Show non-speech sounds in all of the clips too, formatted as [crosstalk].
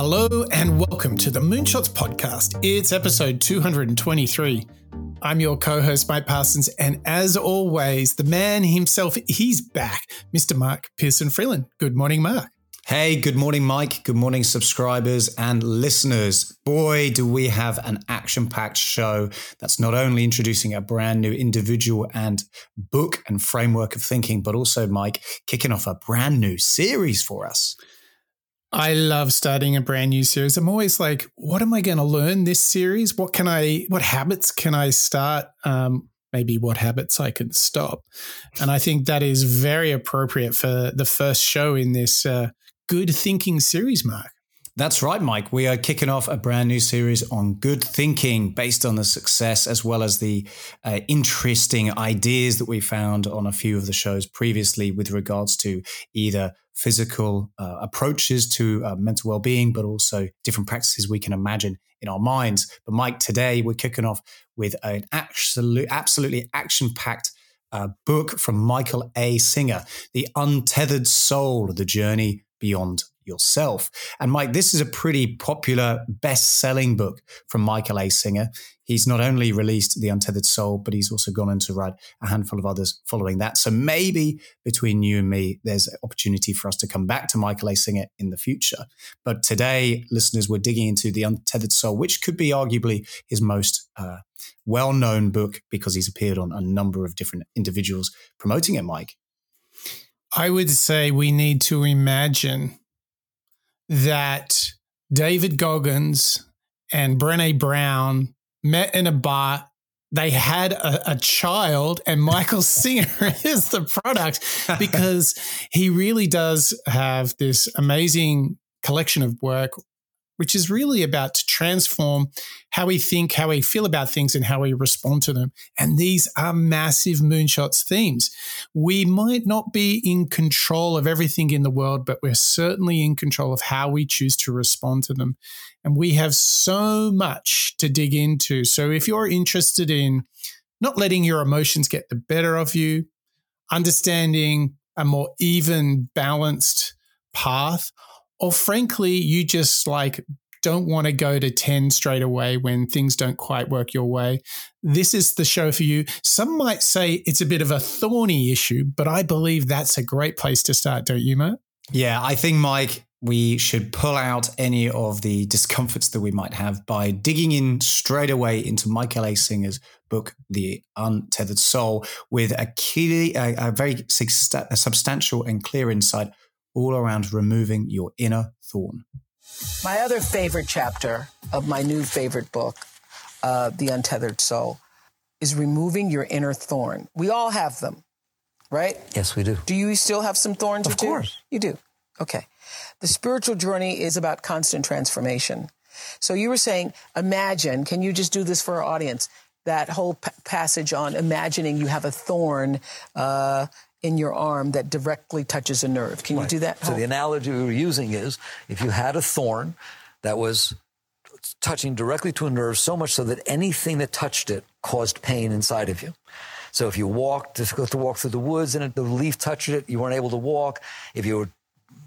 Hello and welcome to the Moonshots podcast. It's episode 223. I'm your co host, Mike Parsons, and as always, the man himself, he's back, Mr. Mark Pearson Freeland. Good morning, Mark. Hey, good morning, Mike. Good morning, subscribers and listeners. Boy, do we have an action packed show that's not only introducing a brand new individual and book and framework of thinking, but also, Mike, kicking off a brand new series for us. I love starting a brand new series. I'm always like, what am I going to learn this series? What can I, what habits can I start? Um, maybe what habits I can stop. And I think that is very appropriate for the first show in this uh, good thinking series, Mark. That's right, Mike. We are kicking off a brand new series on good thinking based on the success as well as the uh, interesting ideas that we found on a few of the shows previously with regards to either physical uh, approaches to uh, mental well-being, but also different practices we can imagine in our minds. But Mike, today we're kicking off with an absolute, absolutely action-packed uh, book from Michael A. Singer, "The Untethered Soul: The Journey Beyond yourself. And Mike, this is a pretty popular best selling book from Michael A. Singer. He's not only released The Untethered Soul, but he's also gone on to write a handful of others following that. So maybe between you and me, there's an opportunity for us to come back to Michael A. Singer in the future. But today, listeners, we're digging into The Untethered Soul, which could be arguably his most uh, well known book because he's appeared on a number of different individuals promoting it, Mike. I would say we need to imagine that David Goggins and Brene Brown met in a bar. They had a, a child, and Michael [laughs] Singer is the product because he really does have this amazing collection of work which is really about to transform how we think, how we feel about things, and how we respond to them. And these are massive moonshots themes. We might not be in control of everything in the world, but we're certainly in control of how we choose to respond to them. And we have so much to dig into. So if you're interested in not letting your emotions get the better of you, understanding a more even, balanced path, or frankly, you just like don't want to go to 10 straight away when things don't quite work your way, this is the show for you. Some might say it's a bit of a thorny issue, but I believe that's a great place to start, don't you, Matt? Yeah, I think, Mike, we should pull out any of the discomforts that we might have by digging in straight away into Michael A. Singer's book, The Untethered Soul, with a key, a, a very substantial and clear insight all around removing your inner thorn. My other favorite chapter of my new favorite book, uh, The Untethered Soul, is removing your inner thorn. We all have them, right? Yes, we do. Do you still have some thorns? Of course. You do. Okay. The spiritual journey is about constant transformation. So you were saying, imagine, can you just do this for our audience? That whole p- passage on imagining you have a thorn uh, in your arm that directly touches a nerve. Can right. you do that? So the analogy we were using is if you had a thorn that was touching directly to a nerve so much so that anything that touched it caused pain inside of you. So if you walked, difficult to walk through the woods and the leaf touched it, you weren't able to walk. If you were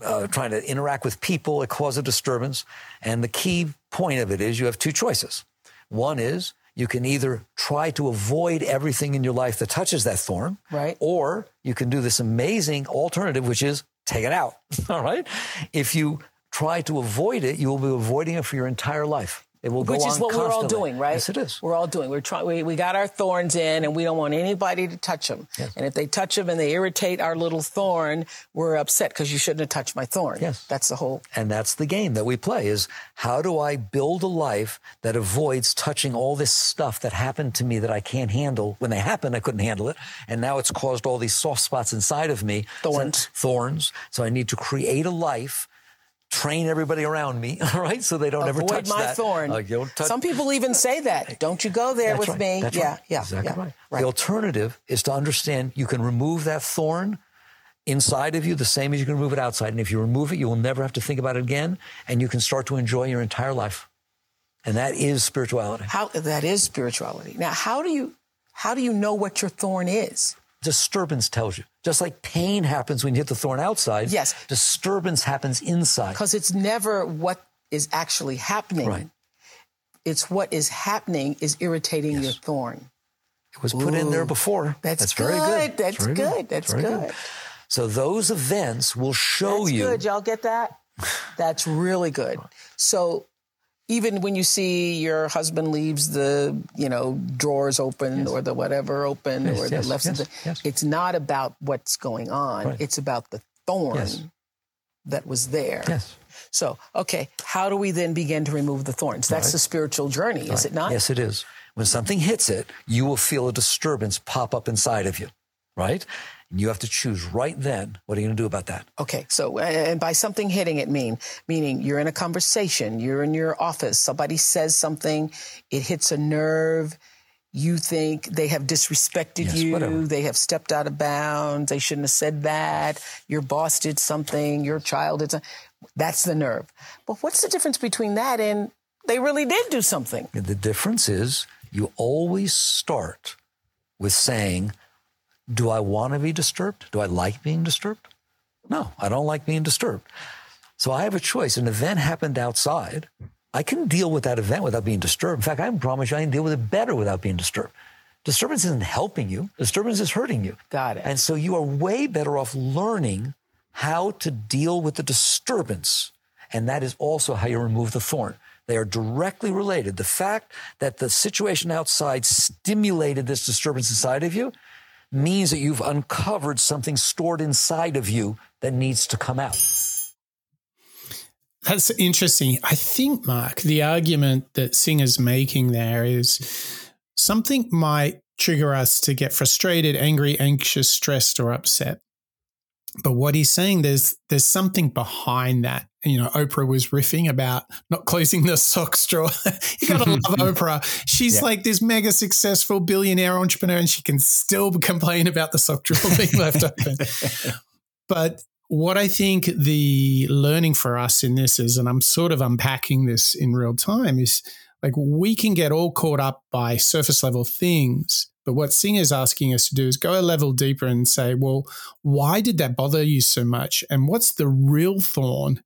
uh, trying to interact with people, it caused a disturbance. And the key point of it is you have two choices. One is you can either try to avoid everything in your life that touches that thorn, right? Or you can do this amazing alternative, which is take it out. [laughs] All right. If you try to avoid it, you will be avoiding it for your entire life. It will go Which is what constantly. we're all doing, right? Yes, it is. We're all doing. We're trying. We, we got our thorns in, and we don't want anybody to touch them. Yes. And if they touch them and they irritate our little thorn, we're upset because you shouldn't have touched my thorn. Yes, that's the whole. And that's the game that we play: is how do I build a life that avoids touching all this stuff that happened to me that I can't handle? When they happened, I couldn't handle it, and now it's caused all these soft spots inside of me. Thorns. Thorns. So I need to create a life train everybody around me, [laughs] all right, so they don't Avoid ever touch my that. thorn. Uh, touch- Some people even say that. Don't you go there That's with right. me. That's yeah, right. yeah, exactly yeah. right. right. The alternative is to understand you can remove that thorn inside of you the same as you can remove it outside. And if you remove it, you will never have to think about it again, and you can start to enjoy your entire life. And that is spirituality. How that is spirituality. Now, how do you how do you know what your thorn is? Disturbance tells you. Just like pain happens when you hit the thorn outside. Yes. Disturbance happens inside. Because it's never what is actually happening. Right. It's what is happening is irritating Yes. your thorn. It was put in there before. That's, very good. good. That's very good. That's very good. So those events will show you. That's you. good. Y'all get that? [laughs] That's really good. So even when you see your husband leaves the, you know, drawers open or the whatever open Yes, or the yes, left, yes, yes. it's not about what's going on. Right. It's about the thorn Yes. that was there. Yes. So, okay, how do we then begin to remove the thorns? That's Right. the spiritual journey, is it not? Yes, it is. When something hits it, you will feel a disturbance pop up inside of you, right? You have to choose right then what are you going to do about that? Okay, so uh, and by something hitting it mean meaning you're in a conversation, you're in your office, somebody says something, it hits a nerve, you think they have disrespected Yes, you, whatever. they have stepped out of bounds, they shouldn't have said that, your boss did something, your child did something. That's the nerve. But what's the difference between that and they really did do something? The difference is you always start with saying, Do I want to be disturbed? Do I like being disturbed? No, I don't like being disturbed. So I have a choice. An event happened outside. I can deal with that event without being disturbed. In fact, I can promise you I can deal with it better without being disturbed. Disturbance isn't helping you, disturbance is hurting you. Got it. And so you are way better off learning how to deal with the disturbance. And that is also how you remove the thorn. They are directly related. The fact that the situation outside stimulated this disturbance inside of you means that you've uncovered something stored inside of you that needs to come out. That's interesting. I think, Mark, the argument that Singer's making there is something might trigger us to get frustrated, angry, anxious, stressed, or upset. But what he's saying, there's there's something behind that. You know, Oprah was riffing about not closing the sock straw. [laughs] you gotta love [laughs] Oprah. She's Yeah. like this mega successful billionaire entrepreneur, and she can still [laughs] complain about the sock drawer being left open. But what I think the learning for us in this is, and I'm sort of unpacking this in real time, is like we can get all caught up by surface level things. But what Singer's asking us to do is go a level deeper and say, well, why did that bother you so much? And what's the real thorn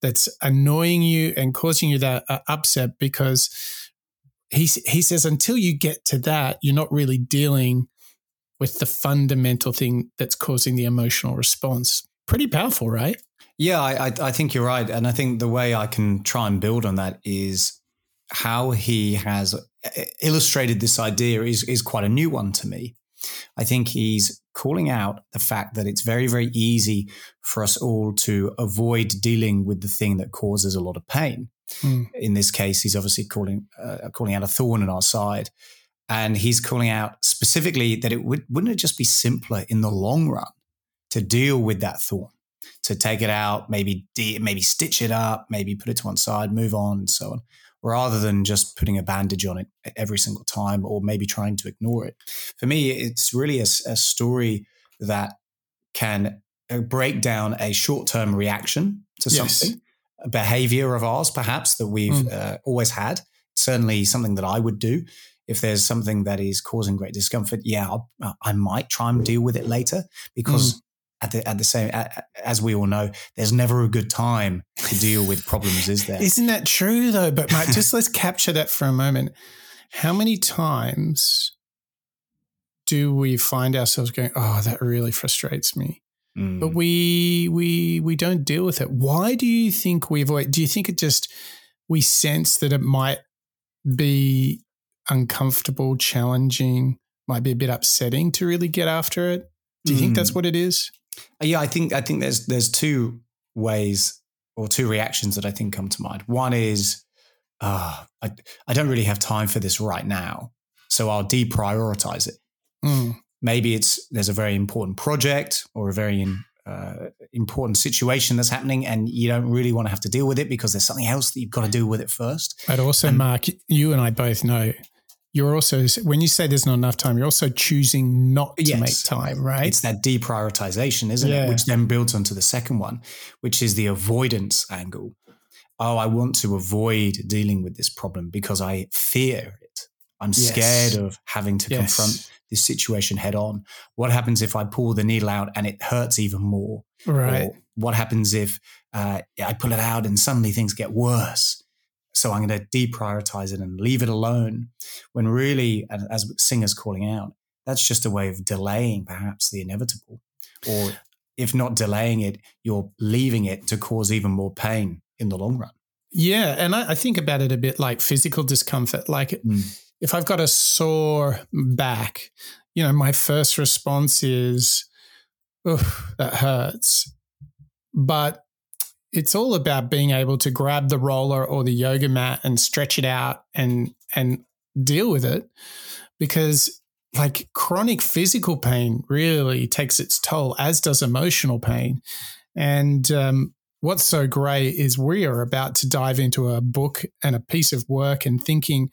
that's annoying you and causing you that uh, upset? Because he, he says, until you get to that, you're not really dealing with the fundamental thing that's causing the emotional response. Pretty powerful, right? Yeah, I, I, I think you're right. And I think the way I can try and build on that is how he has uh, illustrated this idea is, is quite a new one to me. I think he's calling out the fact that it's very, very easy for us all to avoid dealing with the thing that causes a lot of pain. Mm. In this case, he's obviously calling uh, calling out a thorn in our side, and he's calling out specifically that it would wouldn't it just be simpler in the long run to deal with that thorn, to take it out, maybe de- maybe stitch it up, maybe put it to one side, move on, and so on, rather than just putting a bandage on it every single time or maybe trying to ignore it. For me, it's really a story that can uh, break down a short term reaction to Yes. something, a behavior of ours, perhaps that we've Mm. uh, always had. Certainly, something that I would do if there's something that is causing great discomfort. Yeah, I'll, uh, I might try and deal with it later because. At the, at the same, as we all know, there's never a good time to deal with problems, is there? [laughs] Isn't that true though? But Mike, just let's capture that for a moment. How many times do we find ourselves going, "Oh, that really frustrates me," Mm. but we we we don't deal with it? Why do you think we avoid? Do you think it just we sense that it might be uncomfortable, challenging, might be a bit upsetting to really get after it? Do you think that's Mm. what it is? Yeah, I think I think there's there's two ways or two reactions that I think come to mind. One is, uh, I I don't really have time for this right now, so I'll deprioritize it. Mm. Maybe it's there's a very important project or a very in, uh, important situation that's happening, and you don't really want to have to deal with it because there's something else that you've got to deal with it first. But also, And- Mark, you and I both know you're also when you say there's not enough time, you're also choosing not to Yes. make time, right? It's that deprioritization, isn't Yeah. it? Which then builds onto the second one, which is the avoidance angle. Oh, I want to avoid dealing with this problem because I fear it. I'm yes. scared of having to yes. confront this situation head on. What happens if I pull the needle out and it hurts even more? Right. Or what happens if uh, I pull it out and suddenly things get worse? So I'm going to deprioritize it and leave it alone. When really, as Singer's calling out, that's just a way of delaying perhaps the inevitable. Or if not delaying it, you're leaving it to cause even more pain in the long run. Yeah. And I, I think about it a bit like physical discomfort. Like mm. if I've got a sore back, you know, my first response is, oh, that hurts. But it's all about being able to grab the roller or the yoga mat and stretch it out and and deal with it because like chronic physical pain really takes its toll as does emotional pain and um, what's so great is we are about to dive into a book and a piece of work and thinking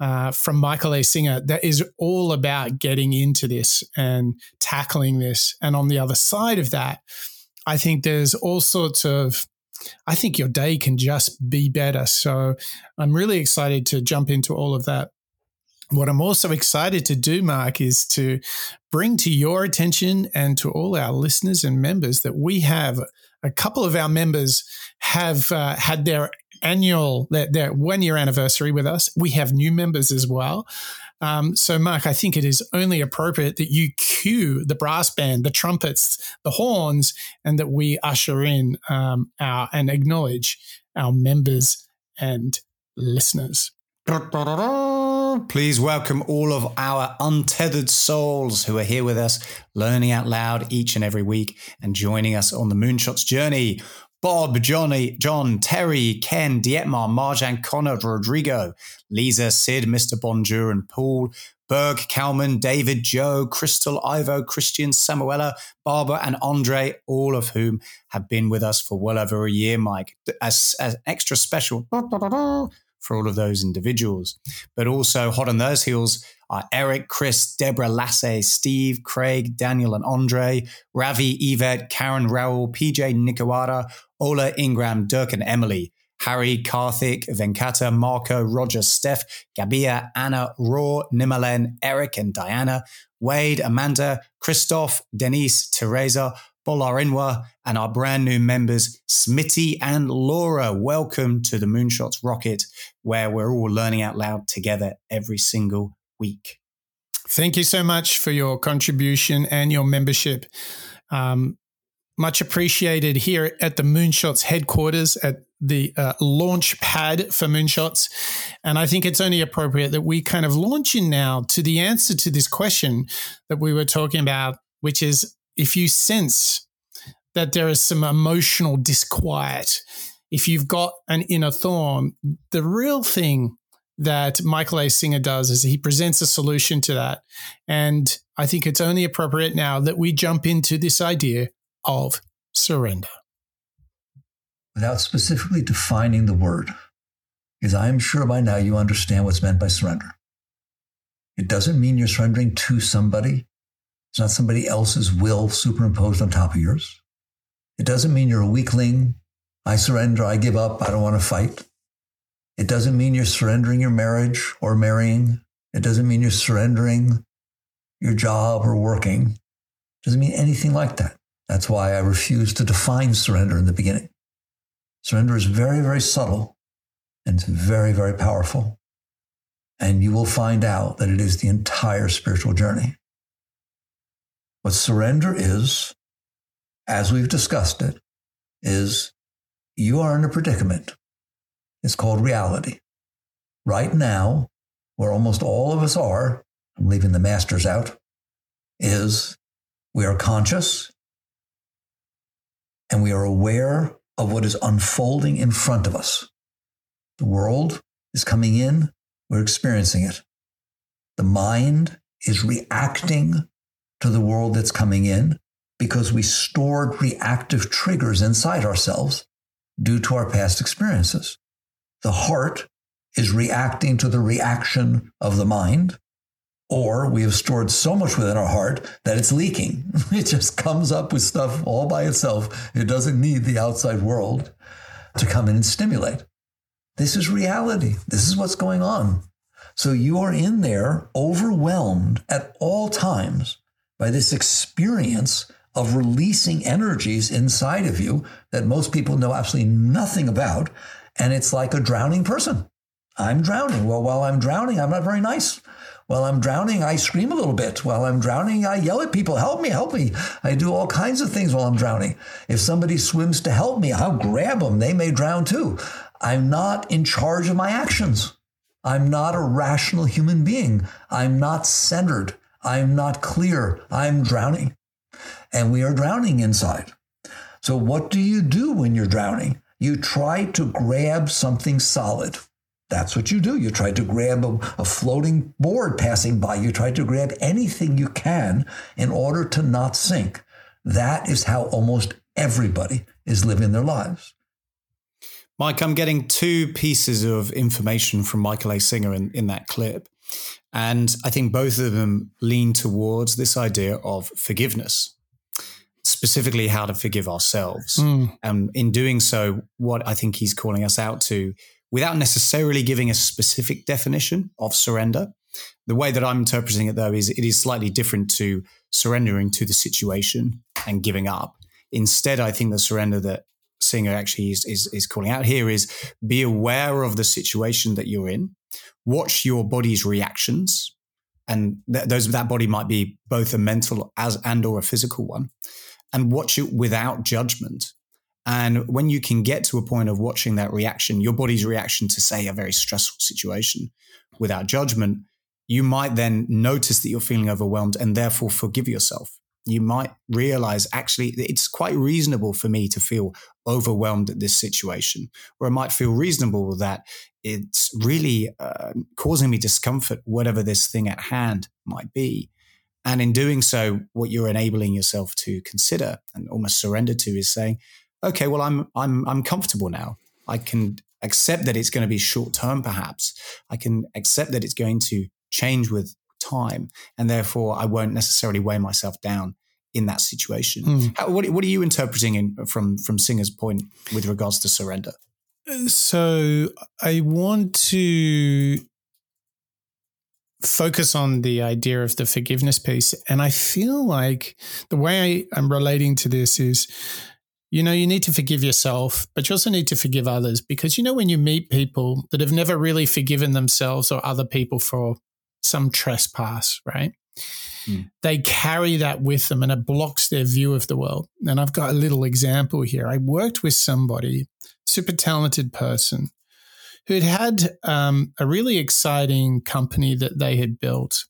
uh, from Michael A. Singer that is all about getting into this and tackling this. And on the other side of that, I think there's all sorts of I think your day can just be better. So I'm really excited to jump into all of that. What I'm also excited to do, Mark, is to bring to your attention and to all our listeners and members that we have a couple of our members have uh, had their annual their, their one year anniversary with us. We have new members as well. Um, so, Mark, I think it is only appropriate that you cue the brass band, the trumpets, the horns, and that we usher in um, our and acknowledge our members and listeners. Please welcome all of our untethered souls who are here with us, learning out loud each and every week and joining us on the Moonshots journey. Bob, Johnny, John, Terry, Ken, Dietmar, Marjan, Connor, Rodrigo, Lisa, Sid, Mr. Bonjour, and Paul, Berg, Kalman, David, Joe, Crystal, Ivo, Christian, Samuela, Barbara, and Andre, all of whom have been with us for well over a year, Mike. As, as extra special [laughs] for all of those individuals. But also hot on those heels are Eric, Chris, Deborah, Lasse, Steve, Craig, Daniel, and Andre, Ravi, Yvette, Karen, Raul, PJ, Nikawada, Ola, Ingram, Dirk, and Emily. Harry, Karthik, Venkata, Marco, Roger, Steph, Gabia, Anna, Raw, Nimalen, Eric, and Diana, Wade, Amanda, Christoph, Denise, Teresa, Bolarinwa, and our brand new members, Smitty and Laura. Welcome to the Moonshots Rocket, where we're all learning out loud together every single week. Thank you so much for your contribution and your membership. Um, much appreciated here at the Moonshots headquarters at the uh, launch pad for Moonshots. And I think it's only appropriate that we kind of launch in now to the answer to this question that we were talking about, which is if you sense that there is some emotional disquiet, if you've got an inner thorn, the real thing that Michael A. Singer does is he presents a solution to that. And I think it's only appropriate now that we jump into this idea of surrender. Without specifically defining the word, because I am sure by now you understand what's meant by surrender. It doesn't mean you're surrendering to somebody. It's not somebody else's will superimposed on top of yours. It doesn't mean you're a weakling. I surrender. I give up. I don't want to fight. It doesn't mean you're surrendering your marriage or marrying. It doesn't mean you're surrendering your job or working. It doesn't mean anything like that. That's why I refuse to define surrender in the beginning. Surrender is very, very subtle and it's very, very powerful. And you will find out that it is the entire spiritual journey. What surrender is, as we've discussed it, is you are in a predicament. It's called reality. Right now, where almost all of us are, I'm leaving the masters out, is we are conscious and we are aware of what is unfolding in front of us. The world is coming in, we're experiencing it. The mind is reacting to the world that's coming in because we stored reactive triggers inside ourselves due to our past experiences. The heart is reacting to the reaction of the mind, or we have stored so much within our heart that it's leaking. [laughs] It just comes up with stuff all by itself. It doesn't need the outside world to come in and stimulate. This is reality. This is what's going on. So you are in there overwhelmed at all times by this experience of releasing energies inside of you that most people know absolutely nothing about. And it's like a drowning person. I'm drowning. Well, while I'm drowning, I'm not very nice. While I'm drowning, I scream a little bit. While I'm drowning, I yell at people, help me, help me. I do all kinds of things while I'm drowning. If somebody swims to help me, I'll grab them. They may drown too. I'm not in charge of my actions. I'm not a rational human being. I'm not centered. I'm not clear. I'm drowning. And we are drowning inside. So, what do you do when you're drowning? You try to grab something solid. That's what you do. You try to grab a, a, floating board passing by. You try to grab anything you can in order to not sink. That is how almost everybody is living their lives. Mike, I'm getting two pieces of information from Michael A. Singer in, in that clip. And I think both of them lean towards this idea of forgiveness, specifically how to forgive ourselves. Mm. And in doing so, what I think he's calling us out to without necessarily giving a specific definition of surrender. The way that I'm interpreting it, though, is it is slightly different to surrendering to the situation and giving up. Instead, I think the surrender that Singer actually is, is, is calling out here is be aware of the situation that you're in, watch your body's reactions, and th- those that body might be both a mental as and or a physical one, and watch it without judgment. And when you can get to a point of watching that reaction, your body's reaction to, say, a very stressful situation without judgment, you might then notice that you're feeling overwhelmed and therefore forgive yourself. You might realize actually it's quite reasonable for me to feel overwhelmed at this situation, or it might feel reasonable that it's really uh, causing me discomfort, whatever this thing at hand might be. And in doing so, what you're enabling yourself to consider and almost surrender to is saying, okay, well, I'm I'm I'm comfortable now. I can accept that it's going to be short term, perhaps. I can accept that it's going to change with time, and therefore I won't necessarily weigh myself down in that situation. Mm. How, what, what are you interpreting in, from from Singer's point with regards to surrender? So I want to focus on the idea of the forgiveness piece, and I feel like the way I, I'm relating to this is you know, you need to forgive yourself, but you also need to forgive others because, you know, when you meet people that have never really forgiven themselves or other people for some trespass, right? Mm. They carry that with them and it blocks their view of the world. And I've got a little example here. I worked with somebody, super talented person, who had had um, a really exciting company that they had built.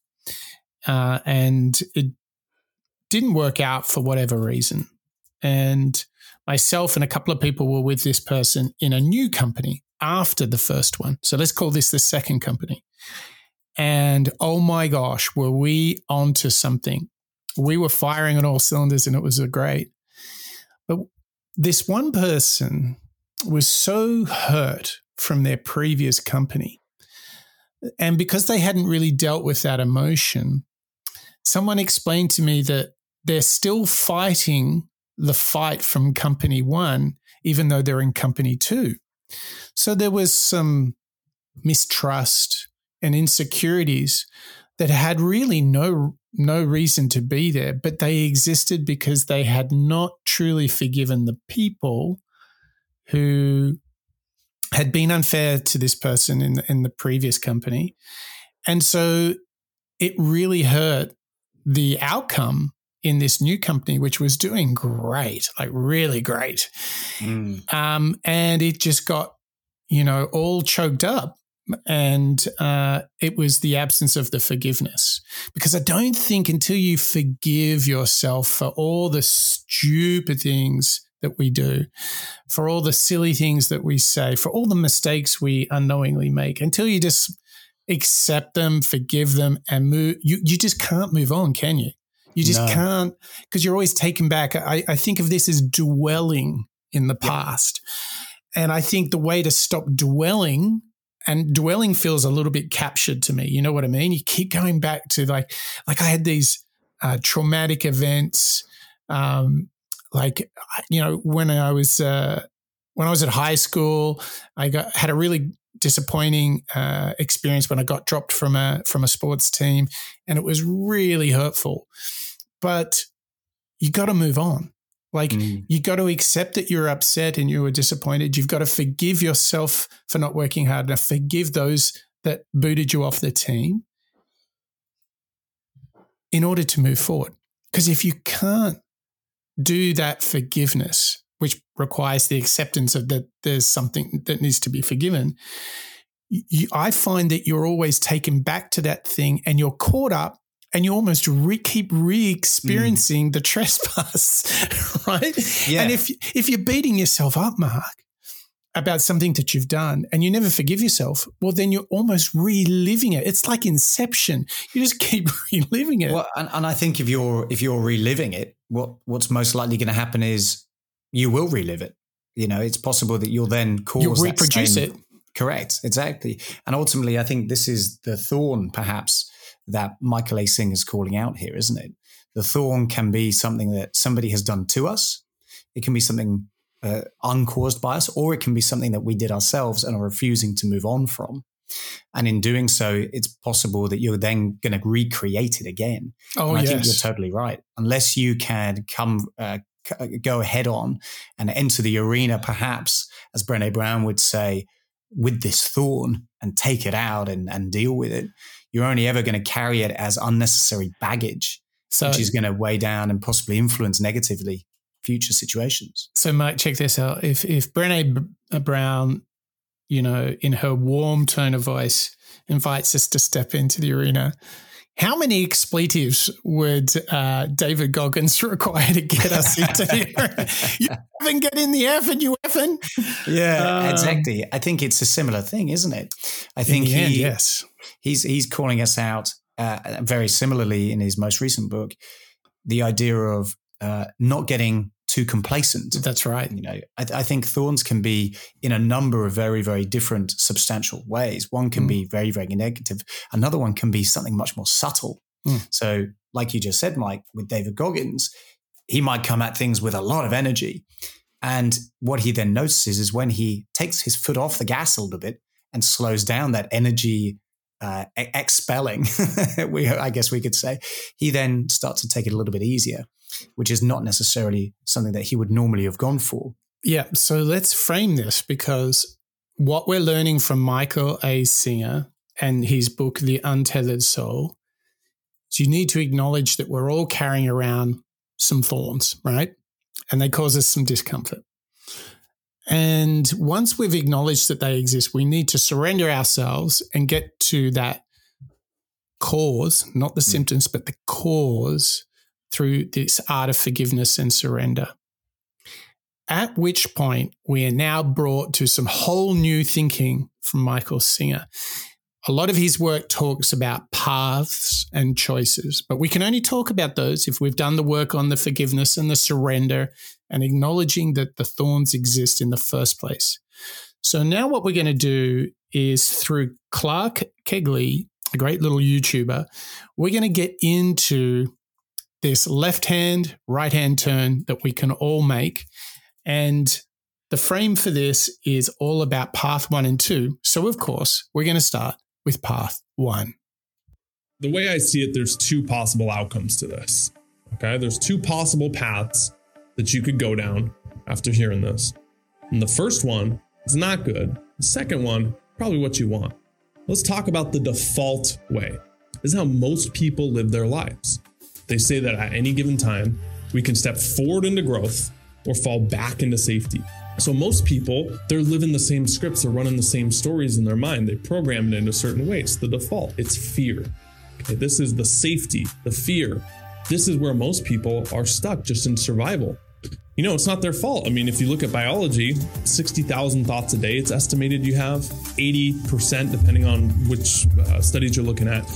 Uh, and it didn't work out for whatever reason. And myself and a couple of people were with this person in a new company after the first one. So let's call this the second company. And oh my gosh, were we onto something? We were firing on all cylinders and it was great. But this one person was so hurt from their previous company. And because they hadn't really dealt with that emotion, someone explained to me that they're still fighting the fight from company one, even though they're in company two. So there was some mistrust and insecurities that had really no no reason to be there, but they existed because they had not truly forgiven the people who had been unfair to this person in the, in the previous company. And so it really hurt the outcome in this new company, which was doing great, like really great. Mm. Um, and it just got, you know, all choked up. And uh, it was the absence of the forgiveness. Because I don't think until you forgive yourself for all the stupid things that we do, for all the silly things that we say, for all the mistakes we unknowingly make, until you just accept them, forgive them, and move, you, you just can't move on, can you? You just no. can't because you're always taken back. I, I, think of this as dwelling in the past. And I think the way to stop dwelling and dwelling feels a little bit captured to me. You know what I mean? You keep going back to like, like I had these uh, traumatic events. Um, like, you know, when I was, uh, when I was at high school, I got, had a really disappointing uh, experience when I got dropped from a from a sports team, and it was really hurtful. But you got to move on. Like mm. you got to accept that you're upset and you were disappointed. You've got to forgive yourself for not working hard enough. Forgive those that booted you off the team in order to move forward. Because if you can't do that forgiveness, which requires the acceptance of that there's something that needs to be forgiven, you, I find that you're always taken back to that thing and you're caught up and you almost re- keep re-experiencing mm. the [laughs] trespass, [laughs] right? Yeah. And if if you're beating yourself up, Mark, about something that you've done and you never forgive yourself, well, then you're almost reliving it. It's like Inception. You just [laughs] keep reliving it. Well, and, and I think if you're if you're reliving it, what what's most likely going to happen is you will relive it. You know, it's possible that you'll then cause you'll reproduce same, it. Correct, exactly. And ultimately, I think this is the thorn, perhaps that Michael A. Singer is calling out here, isn't it? The thorn can be something that somebody has done to us. It can be something uh, uncaused by us, or it can be something that we did ourselves and are refusing to move on from. And in doing so, it's possible that you're then going to recreate it again. Oh, and I yes. think you're totally right. Unless you can come, uh, go head on and enter the arena, perhaps, as Brene Brown would say, with this thorn and take it out and, and deal with it, you're only ever going to carry it as unnecessary baggage, so, which is going to weigh down and possibly influence negatively future situations. So, Mike, check this out. If if Brene uh, Brown, you know, in her warm tone of voice, invites us to step into the arena, how many expletives would uh, David Goggins [laughs] require to get us into the You haven't get in the effing, you effing. Yeah, um, exactly. I think it's a similar thing, isn't it? I think he, end, yes, he's he's calling us out uh, very similarly in his most recent book. The idea of uh, not getting too complacent. That's right. You know, I, I, think thorns can be in a number of very, very different substantial ways. One can mm. be very, very negative. Another one can be something much more subtle. Mm. So, like you just said, Mike, with David Goggins, he might come at things with a lot of energy. And what he then notices is when he takes his foot off the gas a little bit and slows down that energy uh, expelling, [laughs] we, I guess we could say, he then starts to take it a little bit easier which is not necessarily something that he would normally have gone for. Yeah. So let's frame this because what we're learning from Michael A. Singer and his book, The Untethered Soul, is you need to acknowledge that we're all carrying around some thorns, right? And they cause us some discomfort. And once we've acknowledged that they exist, we need to surrender ourselves and get to that cause, not the mm. symptoms, but the cause through this art of forgiveness and surrender. At which point, we are now brought to some whole new thinking from Michael Singer. A lot of his work talks about paths and choices, but we can only talk about those if we've done the work on the forgiveness and the surrender and acknowledging that the thorns exist in the first place. So now what we're going to do is through Clark Kegley, a great little YouTuber, we're going to get into this left hand, right hand turn that we can all make. And the frame for this is all about path one and two. So, of course, we're going to start with path one. The way I see it, there's two possible outcomes to this. Okay. There's two possible paths that you could go down after hearing this. And the first one is not good. The second one, probably what you want. Let's talk about the default way. This is how most people live their lives. They say that at any given time, we can step forward into growth or fall back into safety. So most people, they're living the same scripts, they're running the same stories in their mind. They program it into certain ways. The default, it's fear. Okay, this is the safety, the fear. This is where most people are stuck just in survival. You know, it's not their fault. I mean, if you look at biology, 60,000 thoughts a day, it's estimated you have 80%, depending on which uh, studies you're looking at,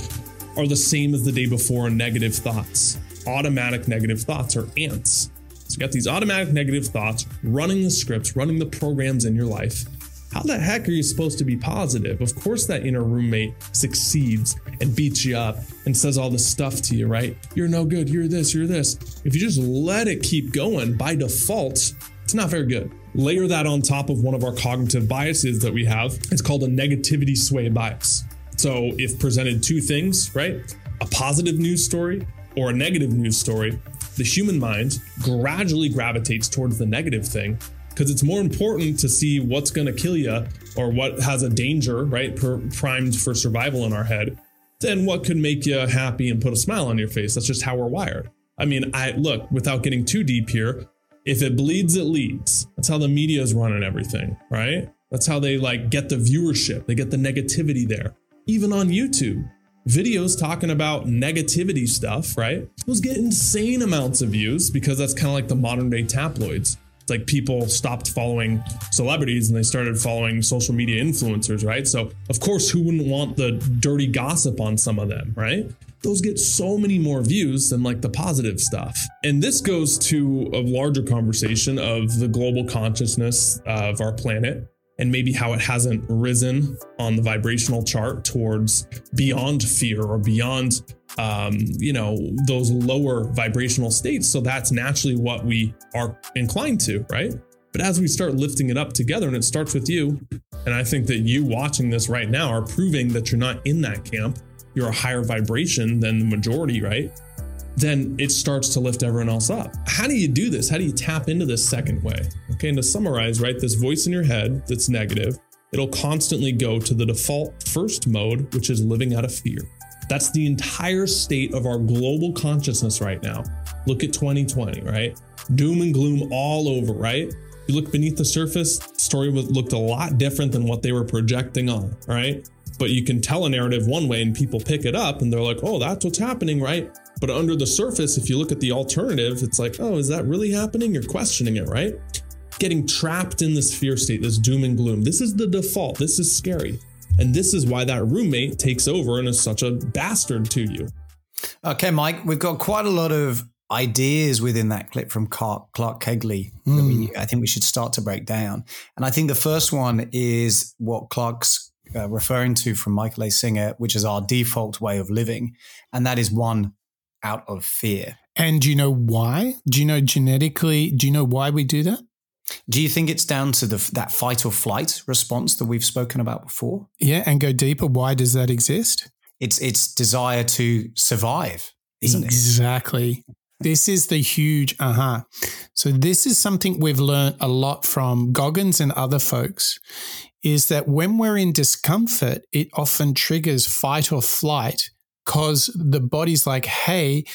are the same as the day before negative thoughts. Automatic negative thoughts are ants. So you got these automatic negative thoughts running the scripts, running the programs in your life. How the heck are you supposed to be positive? Of course, that inner roommate succeeds and beats you up and says all this stuff to you, right? You're no good, you're this, you're this. If you just let it keep going by default, it's not very good. layer that on top of one of our cognitive biases that we have. It's called a negativity sway bias. So, if presented two things, right, a positive news story or a negative news story, the human mind gradually gravitates towards the negative thing because it's more important to see what's going to kill you or what has a danger, right, per, primed for survival in our head than what could make you happy and put a smile on your face. That's just how we're wired. I mean, I look, without getting too deep here, if it bleeds, it leads. That's how the media is running everything, right? That's how they like get the viewership. They get the negativity there. Even on YouTube, videos talking about negativity stuff, right? Those get insane amounts of views because that's kind of like the modern day tabloids It's like people stopped following celebrities and they started following social media influencers, right? So, of course, who wouldn't want the dirty gossip on some of them, right? Those get so many more views than like the positive stuff. And this goes to a larger conversation of the global consciousness of our planet and maybe how it hasn't risen on the vibrational chart towards beyond fear or beyond um, you know those lower vibrational states. So that's naturally what we are inclined to right? But as we start lifting it up together and it starts with you and i think that you watching this right now are proving that you're not in that camp. You're a higher vibration than the majority right then it starts to lift everyone else up. How do you do this? How do you tap into this second way? Okay, and to summarize, right, this voice in your head that's negative, it'll constantly go to the default first mode, which is living out of fear. That's the entire state of our global consciousness right now. Look at 2020, right? Doom and gloom all over, right? You look beneath the surface, story looked a lot different than what they were projecting on, right? But you can tell a narrative one way and people pick it up and they're like, oh, that's what's happening, right? But under the surface, if you look at the alternative, it's like, oh, is that really happening? You're questioning it, right? Getting trapped in this fear state, this doom and gloom. This is the default. This is scary. And this is why that roommate takes over and is such a bastard to you. Okay, Mike, we've got quite a lot of ideas within that clip from Clark, Clark Kegley mm. that we, hmm. I think we should start to break down. And I think the first one is what Clark's uh, referring to from Michael A. Singer, which is our default way of living. And that is one out of fear. And do you know why? Do you know genetically? Do you know why we do that? Do you think it's down to the, that fight or flight response that we've spoken about before? Yeah, and go deeper. Why does that exist? It's it's desire to survive, isn't exactly. it? Exactly. This is the huge aha. Uh-huh. So this is something we've learned a lot from Goggins and other folks is that when we're in discomfort, it often triggers fight or flight because the body's like, hey,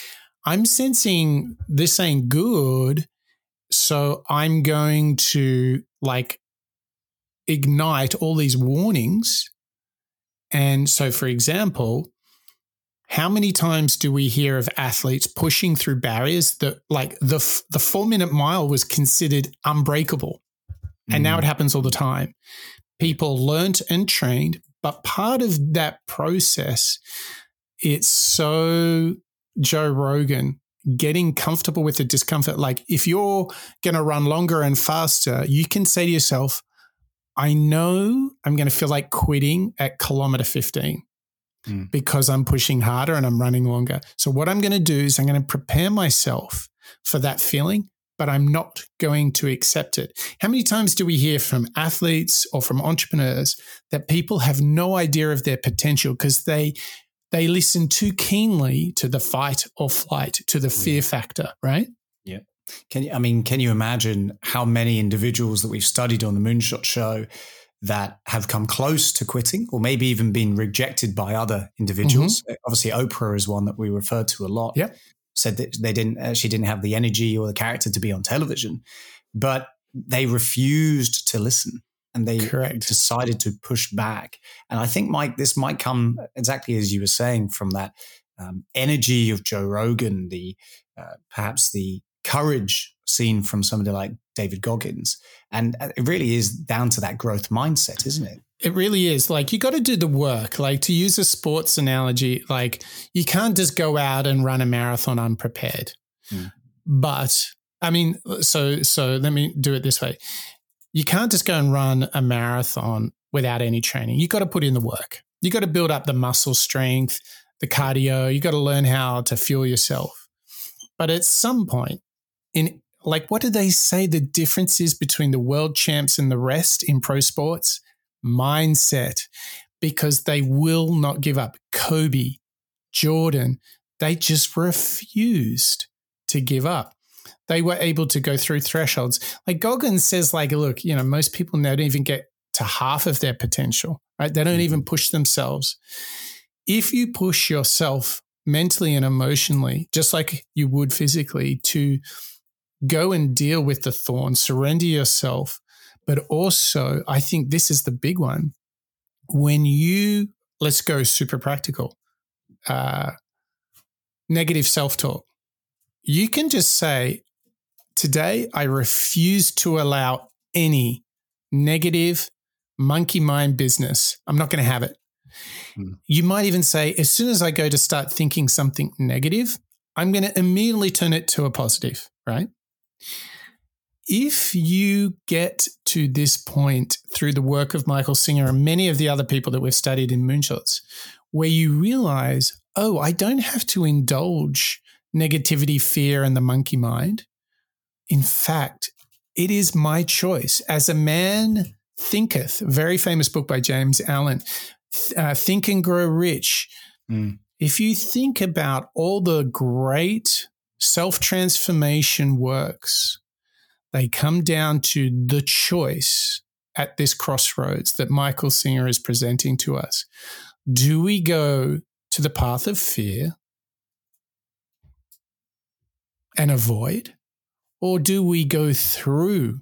I'm sensing this ain't good. So I'm going to like ignite all these warnings. And so, for example, how many times do we hear of athletes pushing through barriers that, like the the four minute mile, was considered unbreakable, and mm. now it happens all the time. People learnt and trained, but part of that process it's so Joe Rogan getting comfortable with the discomfort. Like if you're going to run longer and faster, you can say to yourself, I know I'm going to feel like quitting at kilometer 15 mm. because I'm pushing harder and I'm running longer. So, what I'm going to do is I'm going to prepare myself for that feeling, but I'm not going to accept it. How many times do we hear from athletes or from entrepreneurs that people have no idea of their potential because they they listen too keenly to the fight or flight, to the fear factor, right? Yeah. Can you, I mean, can you imagine how many individuals that we've studied on the Moonshot Show that have come close to quitting or maybe even been rejected by other individuals? Mm-hmm. Obviously, Oprah is one that we refer to a lot. Yeah. Said that they didn't, uh, she didn't have the energy or the character to be on television, but they refused to listen and they Correct. decided to push back. And I think, Mike, this might come exactly as you were saying from that um, energy of Joe Rogan, the uh, perhaps the courage seen from somebody like David Goggins, and uh, it really is down to that growth mindset, isn't it? It really is. Like you got to do the work. Like to use a sports analogy, like you can't just go out and run a marathon unprepared. Mm. But I mean, so so let me do it this way you can't just go and run a marathon without any training. You've got to put in the work. You've got to build up the muscle strength, the cardio. You've got to learn how to fuel yourself. But at some point, in like, what do they say the difference is between the world champs and the rest in pro sports? Mindset, because they will not give up. Kobe, Jordan, they just refused to give up. They were able to go through thresholds. Like Goggins says, like, look, you know, most people now don't even get to half of their potential, right? They don't even push themselves. If you push yourself mentally and emotionally, just like you would physically, to go and deal with the thorn, surrender yourself. But also, I think this is the big one. When you, let's go super practical, uh, negative self talk, you can just say, Today, I refuse to allow any negative monkey mind business. I'm not going to have it. Hmm. You might even say, as soon as I go to start thinking something negative, I'm going to immediately turn it to a positive, right? If you get to this point through the work of Michael Singer and many of the other people that we've studied in Moonshots, where you realize, oh, I don't have to indulge negativity, fear, and the monkey mind. In fact, it is my choice. As a man thinketh, very famous book by James Allen, uh, Think and Grow Rich. Mm. If you think about all the great self transformation works, they come down to the choice at this crossroads that Michael Singer is presenting to us. Do we go to the path of fear and avoid, or do we go through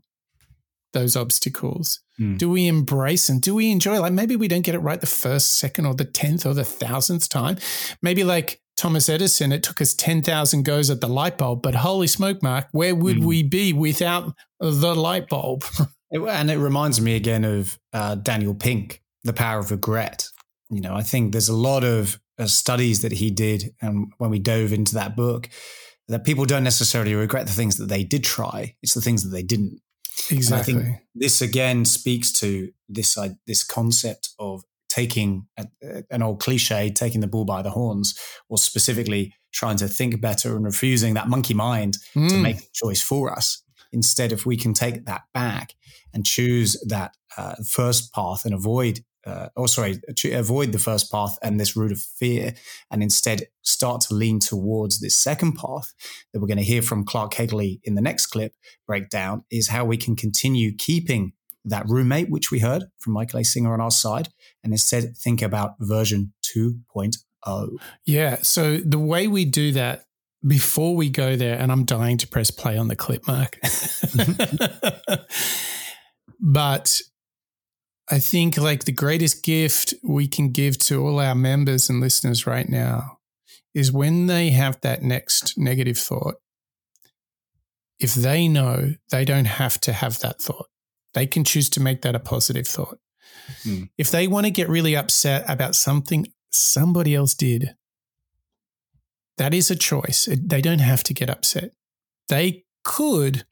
those obstacles? Mm. Do we embrace and do we enjoy? Like maybe we don't get it right the first, second, or the tenth or the thousandth time. Maybe like Thomas Edison, it took us 10,000 goes at the light bulb, but holy smoke, Mark, where would mm. we be without the light bulb? [laughs] and it reminds me again of uh, Daniel Pink, The Power of Regret. You know, I think there's a lot of uh, studies that he did, and when we dove into that book, that people don't necessarily regret the things that they did try; it's the things that they didn't. Exactly. And I think this again speaks to this uh, this concept of taking a, an old cliche, taking the bull by the horns, or specifically trying to think better and refusing that monkey mind mm. to make the choice for us. Instead, if we can take that back and choose that uh, first path and avoid, uh, or sorry, to avoid the first path and this route of fear, and instead start to lean towards this second path that we're going to hear from Clark Kegley in the next clip breakdown, is how we can continue keeping that roommate, which we heard from Michael A. Singer on our side, and instead think about version 2.0. Yeah. So the way we do that before we go there, and I'm dying to press play on the clip, Mark. [laughs] [laughs] but I think like the greatest gift we can give to all our members and listeners right now is when they have that next negative thought, if they know they don't have to have that thought, they can choose to make that a positive thought. Mm. If they want to get really upset about something somebody else did, that is a choice. They don't have to get upset. They could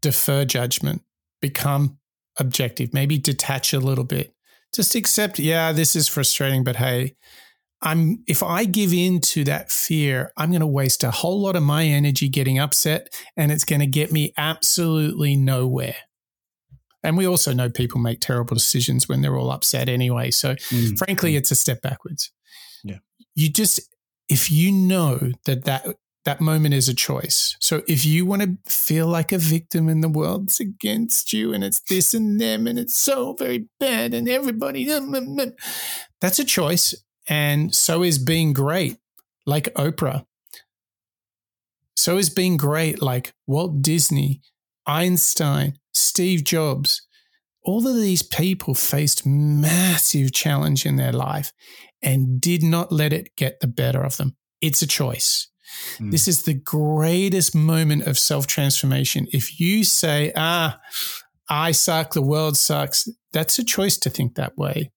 defer judgment, become objective, maybe detach a little bit. Just accept, yeah, this is frustrating, but hey, I'm if I give in to that fear, I'm going to waste a whole lot of my energy getting upset and it's going to get me absolutely nowhere. And we also know people make terrible decisions when they're all upset anyway. So, mm. frankly, it's a step backwards. Yeah. You just, if you know that that, that moment is a choice. So if you want to feel like a victim and the world's against you and it's this and them and it's so very bad and everybody, mm, mm, mm, that's a choice. And so is being great, like Oprah. So is being great, like Walt Disney, Einstein, Steve Jobs, all of these people faced massive challenge in their life and did not let it get the better of them. It's a choice. Mm. This is the greatest moment of self transformation. If you say, ah, I suck, the world sucks, that's a choice to think that way.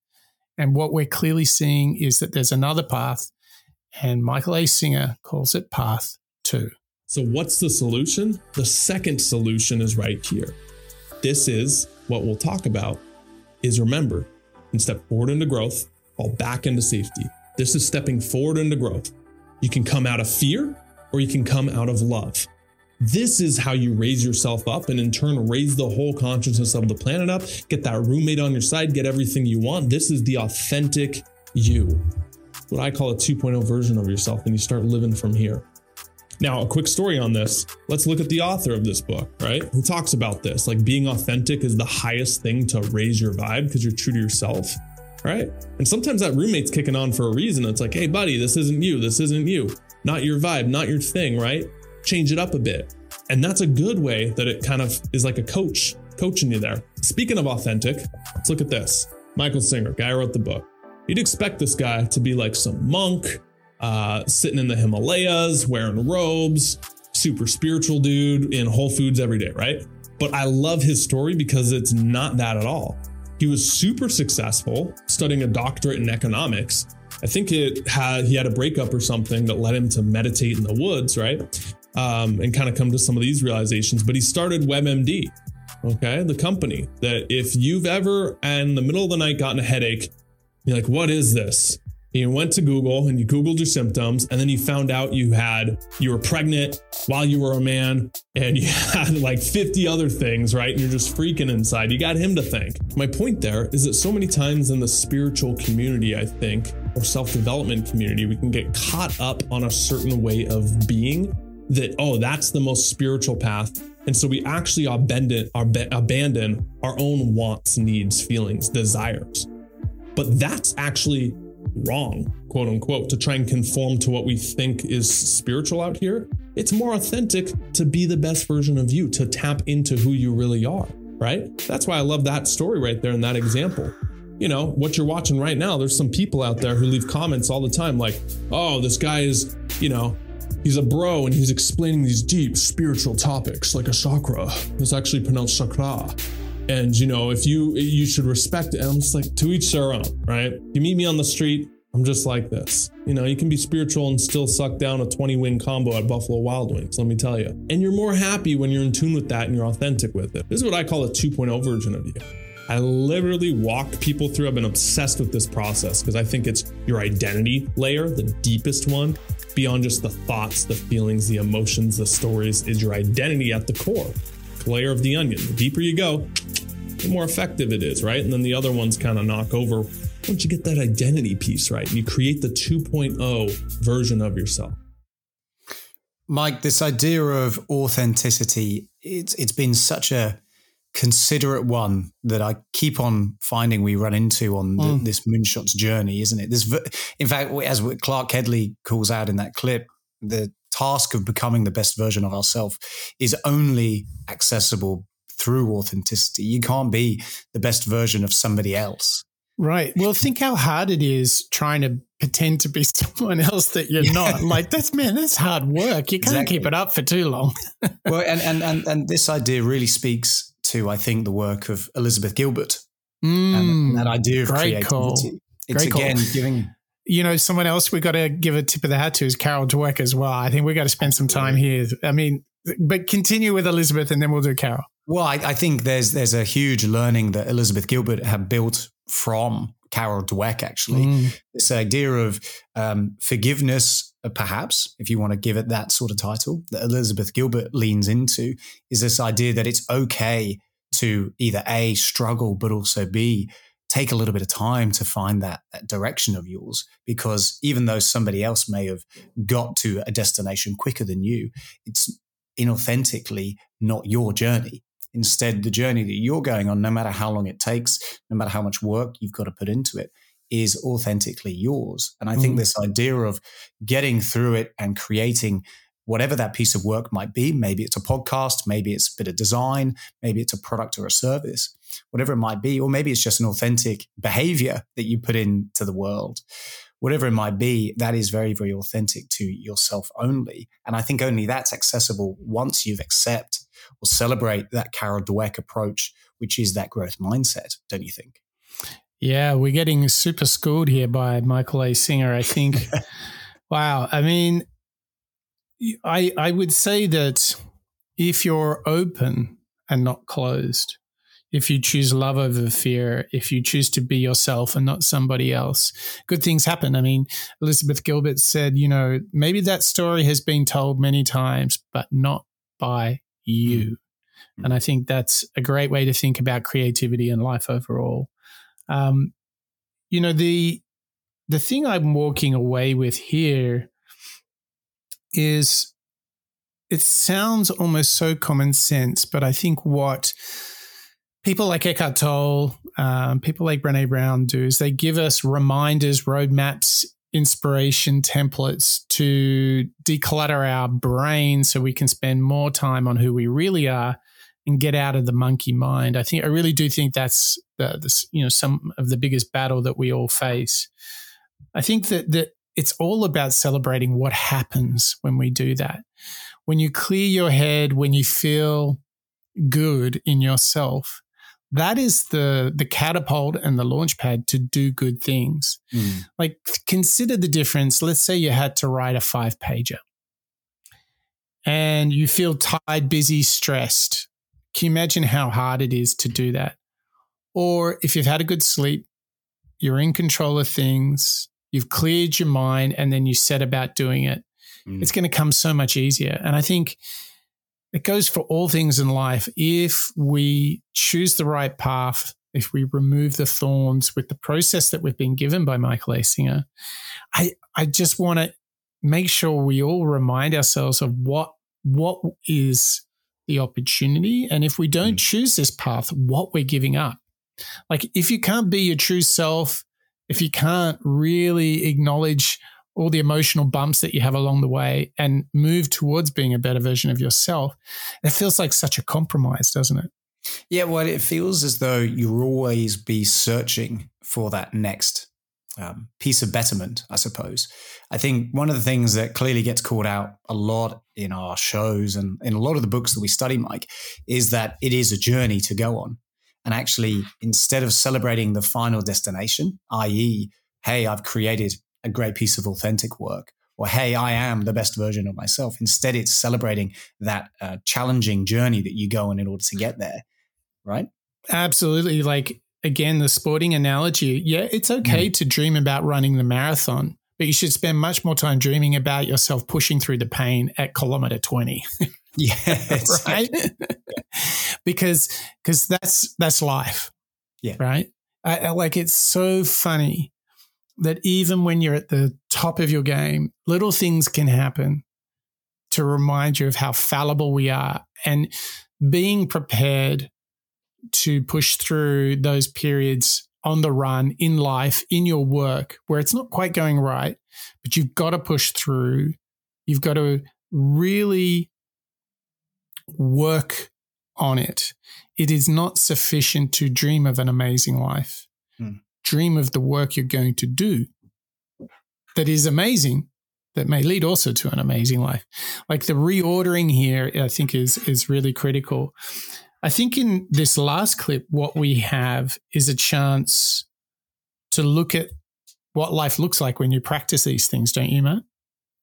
And what we're clearly seeing is that there's another path, and Michael A. Singer calls it path two. So, what's the solution? The second solution is right here this is what we'll talk about is remember and step forward into growth, fall back into safety. This is stepping forward into growth. You can come out of fear or you can come out of love. This is how you raise yourself up and in turn raise the whole consciousness of the planet up, get that roommate on your side, get everything you want. This is the authentic you. What I call a 2.0 version of yourself, and you start living from here. Now, a quick story on this. Let's look at the author of this book, right? Who talks about this? Like being authentic is the highest thing to raise your vibe because you're true to yourself, right? And sometimes that roommate's kicking on for a reason. It's like, hey, buddy, this isn't you. This isn't you. Not your vibe, not your thing, right? Change it up a bit. And that's a good way that it kind of is like a coach coaching you there. Speaking of authentic, let's look at this. Michael Singer, guy wrote the book. You'd expect this guy to be like some monk, uh, sitting in the Himalayas, wearing robes, super spiritual dude in Whole Foods every day, right? But I love his story because it's not that at all. He was super successful studying a doctorate in economics. I think it had he had a breakup or something that led him to meditate in the woods, right? Um, and kind of come to some of these realizations. But he started WebMD, okay, the company that if you've ever in the middle of the night gotten a headache, you're like, what is this? You went to Google and you Googled your symptoms, and then you found out you had, you were pregnant while you were a man, and you [laughs] had like 50 other things, right? And you're just freaking inside. You got him to thank. My point there is that so many times in the spiritual community, I think, or self development community, we can get caught up on a certain way of being that, oh, that's the most spiritual path. And so we actually abandon, abandon our own wants, needs, feelings, desires. But that's actually wrong, quote unquote, to try and conform to what we think is spiritual out here. It's more authentic to be the best version of you, to tap into who you really are, right? That's why I love that story right there and that example. You know, what you're watching right now, there's some people out there who leave comments all the time like, oh, this guy is, you know, he's a bro and he's explaining these deep spiritual topics like a chakra. It's actually pronounced chakra and you know if you you should respect it. And i'm just like to each their own right? You meet me on the street i'm just like this. You know you can be spiritual and still suck down a 20 win combo at buffalo wild wings let me tell you. And you're more happy when you're in tune with that and you're authentic with it. This is what i call a 2.0 version of you. I literally walk people through. I've been obsessed with this process because I think it's your identity layer, the deepest one, beyond just the thoughts, the feelings, the emotions, the stories, is your identity at the core layer of the onion. The deeper you go, the more effective it is, right? And then the other ones kind of knock over. Once you get that identity piece right, you create the 2.0 version of yourself. Mike, this idea of authenticity, it's it's been such a considerate one that I keep on finding we run into on the, mm. this moonshots journey, isn't it? This, in fact, as Clark Kegley calls out in that clip, the task of becoming the best version of ourselves is only accessible through authenticity. You can't be the best version of somebody else. Right. Well, think how hard it is trying to pretend to be [laughs] someone else that you're not. Like that's man, that's hard work. You can't exactly. keep it up for too long. [laughs] well, and, and and and this idea really speaks to, I think, the work of Elizabeth Gilbert mm, and that idea of creativity. Call. It's great again call. giving you know, someone else we've got to give a tip of the hat to is Carol Dweck as well. I think we've got to spend some time here. I mean, but continue with Elizabeth and then we'll do Carol. Well, I, I think there's there's a huge learning that Elizabeth Gilbert had built from Carol Dweck, actually. Mm. This idea of um, forgiveness, uh, perhaps, if you want to give it that sort of title, that Elizabeth Gilbert leans into, is this idea that it's okay to either A, struggle, but also B, take a little bit of time to find that, that direction of yours because even though somebody else may have got to a destination quicker than you it's inauthentically not your journey instead the journey that you're going on no matter how long it takes no matter how much work you've got to put into it is authentically yours and i mm. think this idea of getting through it and creating whatever that piece of work might be. Maybe it's a podcast, maybe it's a bit of design, maybe it's a product or a service, whatever it might be, or maybe it's just an authentic behavior that you put into the world. Whatever it might be, that is very, very authentic to yourself only. And I think only that's accessible once you've accept or celebrate that Carol Dweck approach, which is that growth mindset, don't you think? Yeah, we're getting super schooled here by Michael A. Singer, I think. [laughs] wow. I mean, I, I would say that if you're open and not closed, if you choose love over fear, if you choose to be yourself and not somebody else, good things happen. I mean, Elizabeth Gilbert said, you know, maybe that story has been told many times, but not by you. And I think that's a great way to think about creativity and life overall. Um, you know, the the thing I'm walking away with here is it sounds almost so common sense, but I think what people like Eckhart Tolle, um, people like Brene Brown do is they give us reminders, roadmaps, inspiration templates to declutter our brain so we can spend more time on who we really are and get out of the monkey mind. I think I really do think that's the, the you know some of the biggest battle that we all face. I think that that it's all about celebrating what happens when we do that. When you clear your head, when you feel good in yourself, that is the the catapult and the launch pad to do good things. Mm. Like consider the difference. Let's say you had to write a five pager and you feel tired, busy, stressed. Can you imagine how hard it is to do that? Or if you've had a good sleep, you're in control of things, you've cleared your mind, and then you set about doing it. Mm. It's going to come so much easier. And I think it goes for all things in life. If we choose the right path, if we remove the thorns with the process that we've been given by Michael A. Singer, I, I just want to make sure we all remind ourselves of what what is the opportunity. And if we don't mm. choose this path, what we're giving up. Like if you can't be your true self, if you can't really acknowledge all the emotional bumps that you have along the way and move towards being a better version of yourself, it feels like such a compromise, doesn't it? Yeah, well, it feels as though you'll always be searching for that next um, piece of betterment, I suppose. I think one of the things that clearly gets called out a lot in our shows and in a lot of the books that we study, Mike, is that it is a journey to go on. And actually, instead of celebrating the final destination, i.e., hey, I've created a great piece of authentic work, or hey, I am the best version of myself. Instead, it's celebrating that uh, challenging journey that you go on in order to get there, right? Absolutely. Like, again, the sporting analogy, yeah, it's okay mm. to dream about running the marathon, but you should spend much more time dreaming about yourself pushing through the pain at kilometer 20. [laughs] yes. [laughs] right? [laughs] because because that's that's life. Yeah. Right? I, I, like it's so funny that even when you're at the top of your game, little things can happen to remind you of how fallible we are and being prepared to push through those periods on the run in life, in your work, where it's not quite going right, but you've got to push through. You've got to really work on it. It is not sufficient to dream of an amazing life. Mm. Dream of the work you're going to do that is amazing, that may lead also to an amazing life. Like the reordering here, I think is is really critical. I think in this last clip, what we have is a chance to look at what life looks like when you practice these things, don't you, Matt?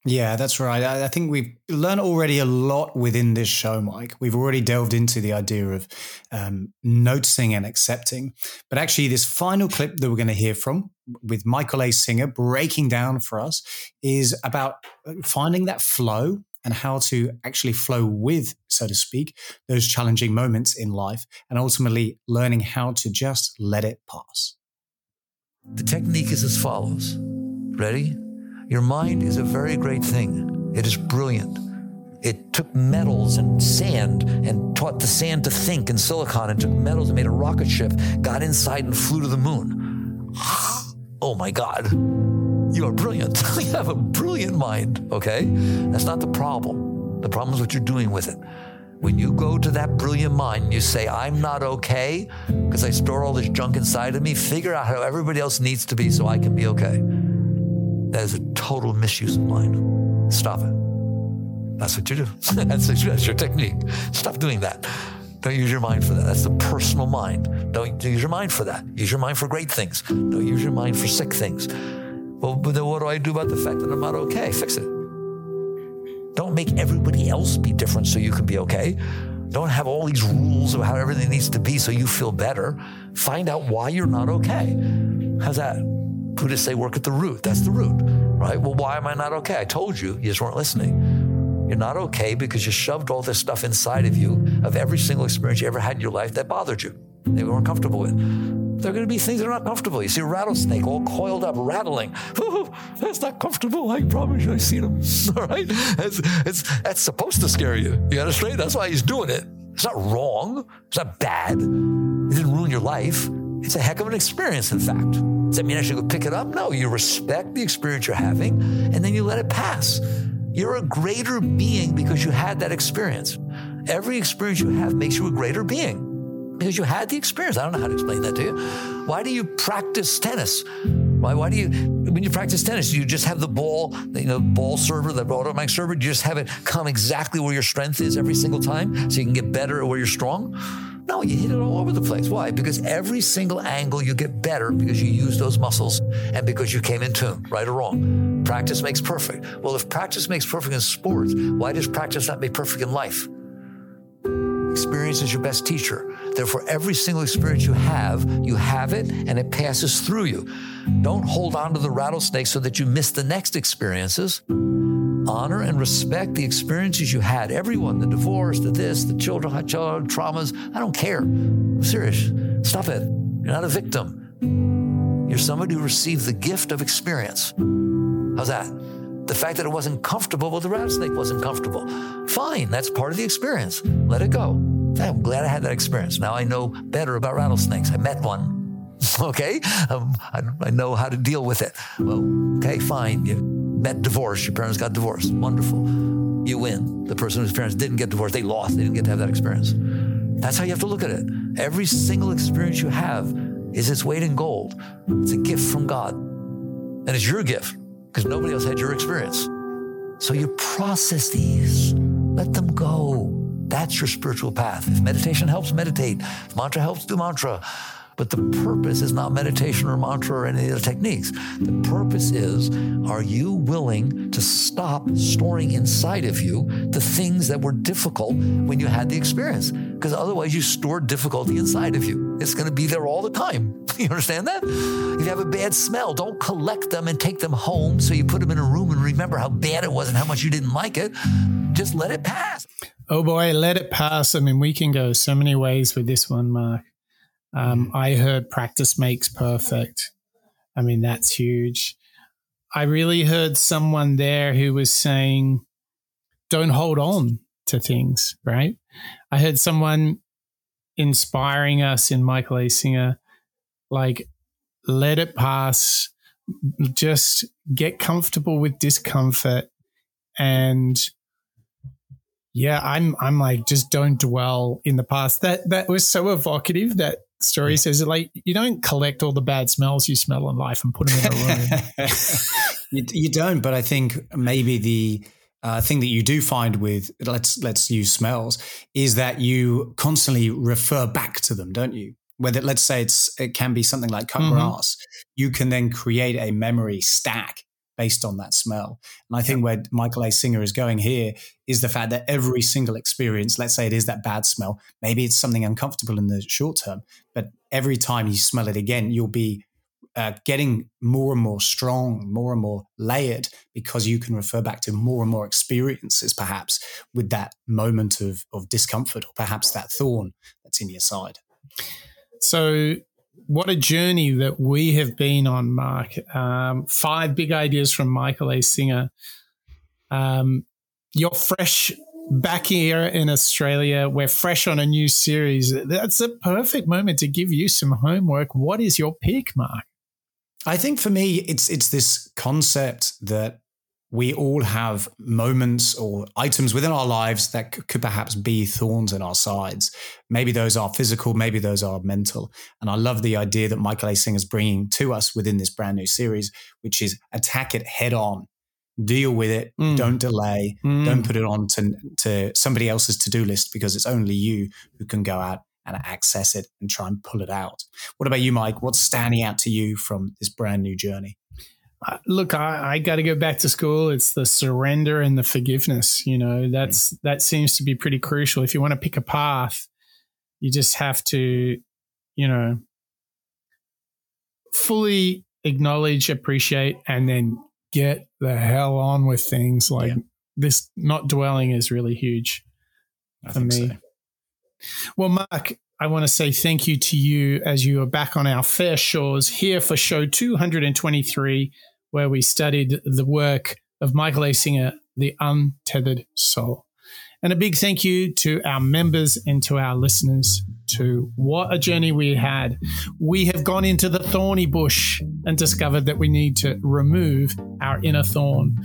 Yeah, that's right. I, think we've learned already a lot within this show, Mike. We've already delved into the idea of um, noticing and accepting. But actually, this final clip that we're going to hear from with Michael A. Singer breaking down for us is about uh, finding that flow and how to actually flow with, so to speak, those challenging moments in life and ultimately learning how to just let it pass. The technique is as follows Ready? Your mind is a very great thing, it is brilliant. It took metals and sand and taught the sand to think and silicon and took metals and made a rocket ship, got inside and flew to the moon. [gasps] oh my God. You are brilliant. [laughs] you have a brilliant mind, okay? That's not the problem. The problem is what you're doing with it. When you go to that brilliant mind and you say, I'm not okay because I store all this junk inside of me, figure out how everybody else needs to be so I can be okay. That is a total misuse of mind. Stop it. That's what you do. [laughs] that's, that's your technique. Stop doing that. Don't use your mind for that. That's the personal mind. Don't use your mind for that. Use your mind for great things. Don't use your mind for sick things. Well, but then what do I do about the fact that I'm not okay? Fix it. Don't make everybody else be different so you can be okay. Don't have all these rules of how everything needs to be so you feel better. Find out why you're not okay. How's that? Buddhists say work at the root. That's the root, right? Well, why am I not okay? I told you, you just weren't listening. You're not okay because you shoved all this stuff inside of you of every single experience you ever had in your life that bothered you. that you weren't comfortable with. There are going to be things that are not comfortable. You see a rattlesnake all coiled up, rattling. [laughs] That's not comfortable. I promise you, I've seen him. [laughs] All right? That's supposed to scare you. You understand? That's why he's doing it. It's not wrong. It's not bad. It didn't ruin your life. It's a heck of an experience, in fact. Does that mean I should go pick it up? No, you respect the experience you're having and then you let it pass. You're a greater being because you had that experience. Every experience you have makes you a greater being because you had the experience. I don't know how to explain that to you. Why do you practice tennis? Why, why do you, when you practice tennis, you just have the ball, you know, ball server, the automatic server, you just have it come exactly where your strength is every single time so you can get better at where you're strong? No, you hit it all over the place. Why? Because every single angle you get better because you use those muscles and because you came in tune, right or wrong. Practice makes perfect. Well, if practice makes perfect in sports, why does practice not make perfect in life? Experience is your best teacher. Therefore, every single experience you have, you have it and it passes through you. Don't hold on to the rattlesnake so that you miss the next experiences honor and respect the experiences you had. Everyone, the divorce, the this, the children, child traumas. I don't care. I'm serious. Stop it. You're not a victim. You're somebody who received the gift of experience. How's that? The fact that it wasn't comfortable, well, the rattlesnake wasn't comfortable. Fine, that's part of the experience. Let it go. I'm glad I had that experience. Now I know better about rattlesnakes. I met one. [laughs] Okay, um, I, I know how to deal with it. Well, okay, fine. You, met divorce, your parents got divorced. Wonderful. You win. The person whose parents didn't get divorced, they lost. They didn't get to have that experience. That's how you have to look at it. Every single experience you have is its weight in gold. It's a gift from God. And it's your gift because nobody else had your experience. So you process these, let them go. That's your spiritual path. If meditation helps, meditate. If mantra helps, do mantra. But the purpose is not meditation or mantra or any of the techniques. The purpose is are you willing to stop storing inside of you the things that were difficult when you had the experience? Because otherwise, you store difficulty inside of you. It's going to be there all the time. [laughs] You understand that? If you have a bad smell, don't collect them and take them home so you put them in a room and remember how bad it was and how much you didn't like it. Just let it pass. Oh boy, let it pass. I mean, we can go so many ways with this one, Mark. Um, mm-hmm. I heard practice makes perfect. I mean, that's huge. I really heard someone there who was saying, don't hold on to things, right? I heard someone inspiring us in Michael A. Singer, like, let it pass, just get comfortable with discomfort. And yeah, I'm I'm like, just don't dwell in the past. That that was so evocative that story says like you don't collect all the bad smells you smell in life and put them in a room. [laughs] you, you, don't, but I think maybe the uh, thing that you do find with let's let's use smells is that you constantly refer back to them, don't you? Whether let's say it's it can be something like cut mm-hmm. grass, you can then create a memory stack based on that smell. And I think where Michael A. Singer is going here is the fact that every single experience, let's say it is that bad smell, maybe it's something uncomfortable in the short term, but every time you smell it again, you'll be uh, getting more and more strong, more and more layered because you can refer back to more and more experiences, perhaps with that moment of, of discomfort or perhaps that thorn that's in your side. So, what a journey that we have been on, Mark. Um, five big ideas from Michael A. Singer. Um, you're fresh back here in Australia. We're fresh on a new series. That's a perfect moment to give you some homework. What is your pick, Mark? I think for me, it's it's this concept that we all have moments or items within our lives that could perhaps be thorns in our sides. Maybe those are physical, maybe those are mental. And I love the idea that Michael A. Singer is bringing to us within this brand new series, which is attack it head on, deal with it, mm. don't delay, mm. don't put it on to, to somebody else's to do list because it's only you who can go out and access it and try and pull it out. What about you, Mike? What's standing out to you from this brand new journey? Look, I, I got to go back to school. It's the surrender and the forgiveness. You know, that's mm. that seems to be pretty crucial. If you want to pick a path, you just have to, you know, fully acknowledge, appreciate, and then get the hell on with things. Like, yeah. this not dwelling is really huge I for me. so. Well, Mark, I want to say thank you to you as you are back on our fair shores here for show 223, where we studied the work of Michael A. Singer, The Untethered Soul. And a big thank you to our members and to our listeners too. What a journey we had. We have gone into the thorny bush and discovered that we need to remove our inner thorn.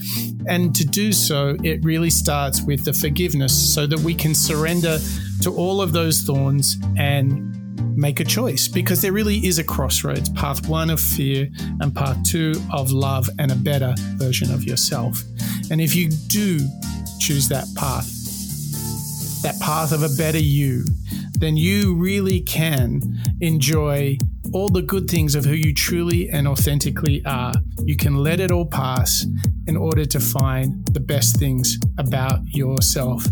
And to do so, it really starts with the forgiveness so that we can surrender to all of those thorns and make a choice because there really is a crossroads path one of fear and path two of love and a better version of yourself. And if you do choose that path, that path of a better you, then you really can enjoy all the good things of who you truly and authentically are. You can let it all pass in order to find the best things about yourself.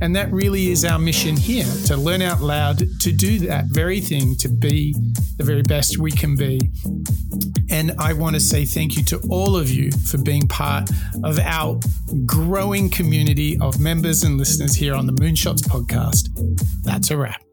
And that really is our mission here to learn out loud, to do that very thing, to be the very best we can be. And I want to say thank you to all of you for being part of our growing community of members and listeners here on the Moonshots podcast. That's a wrap.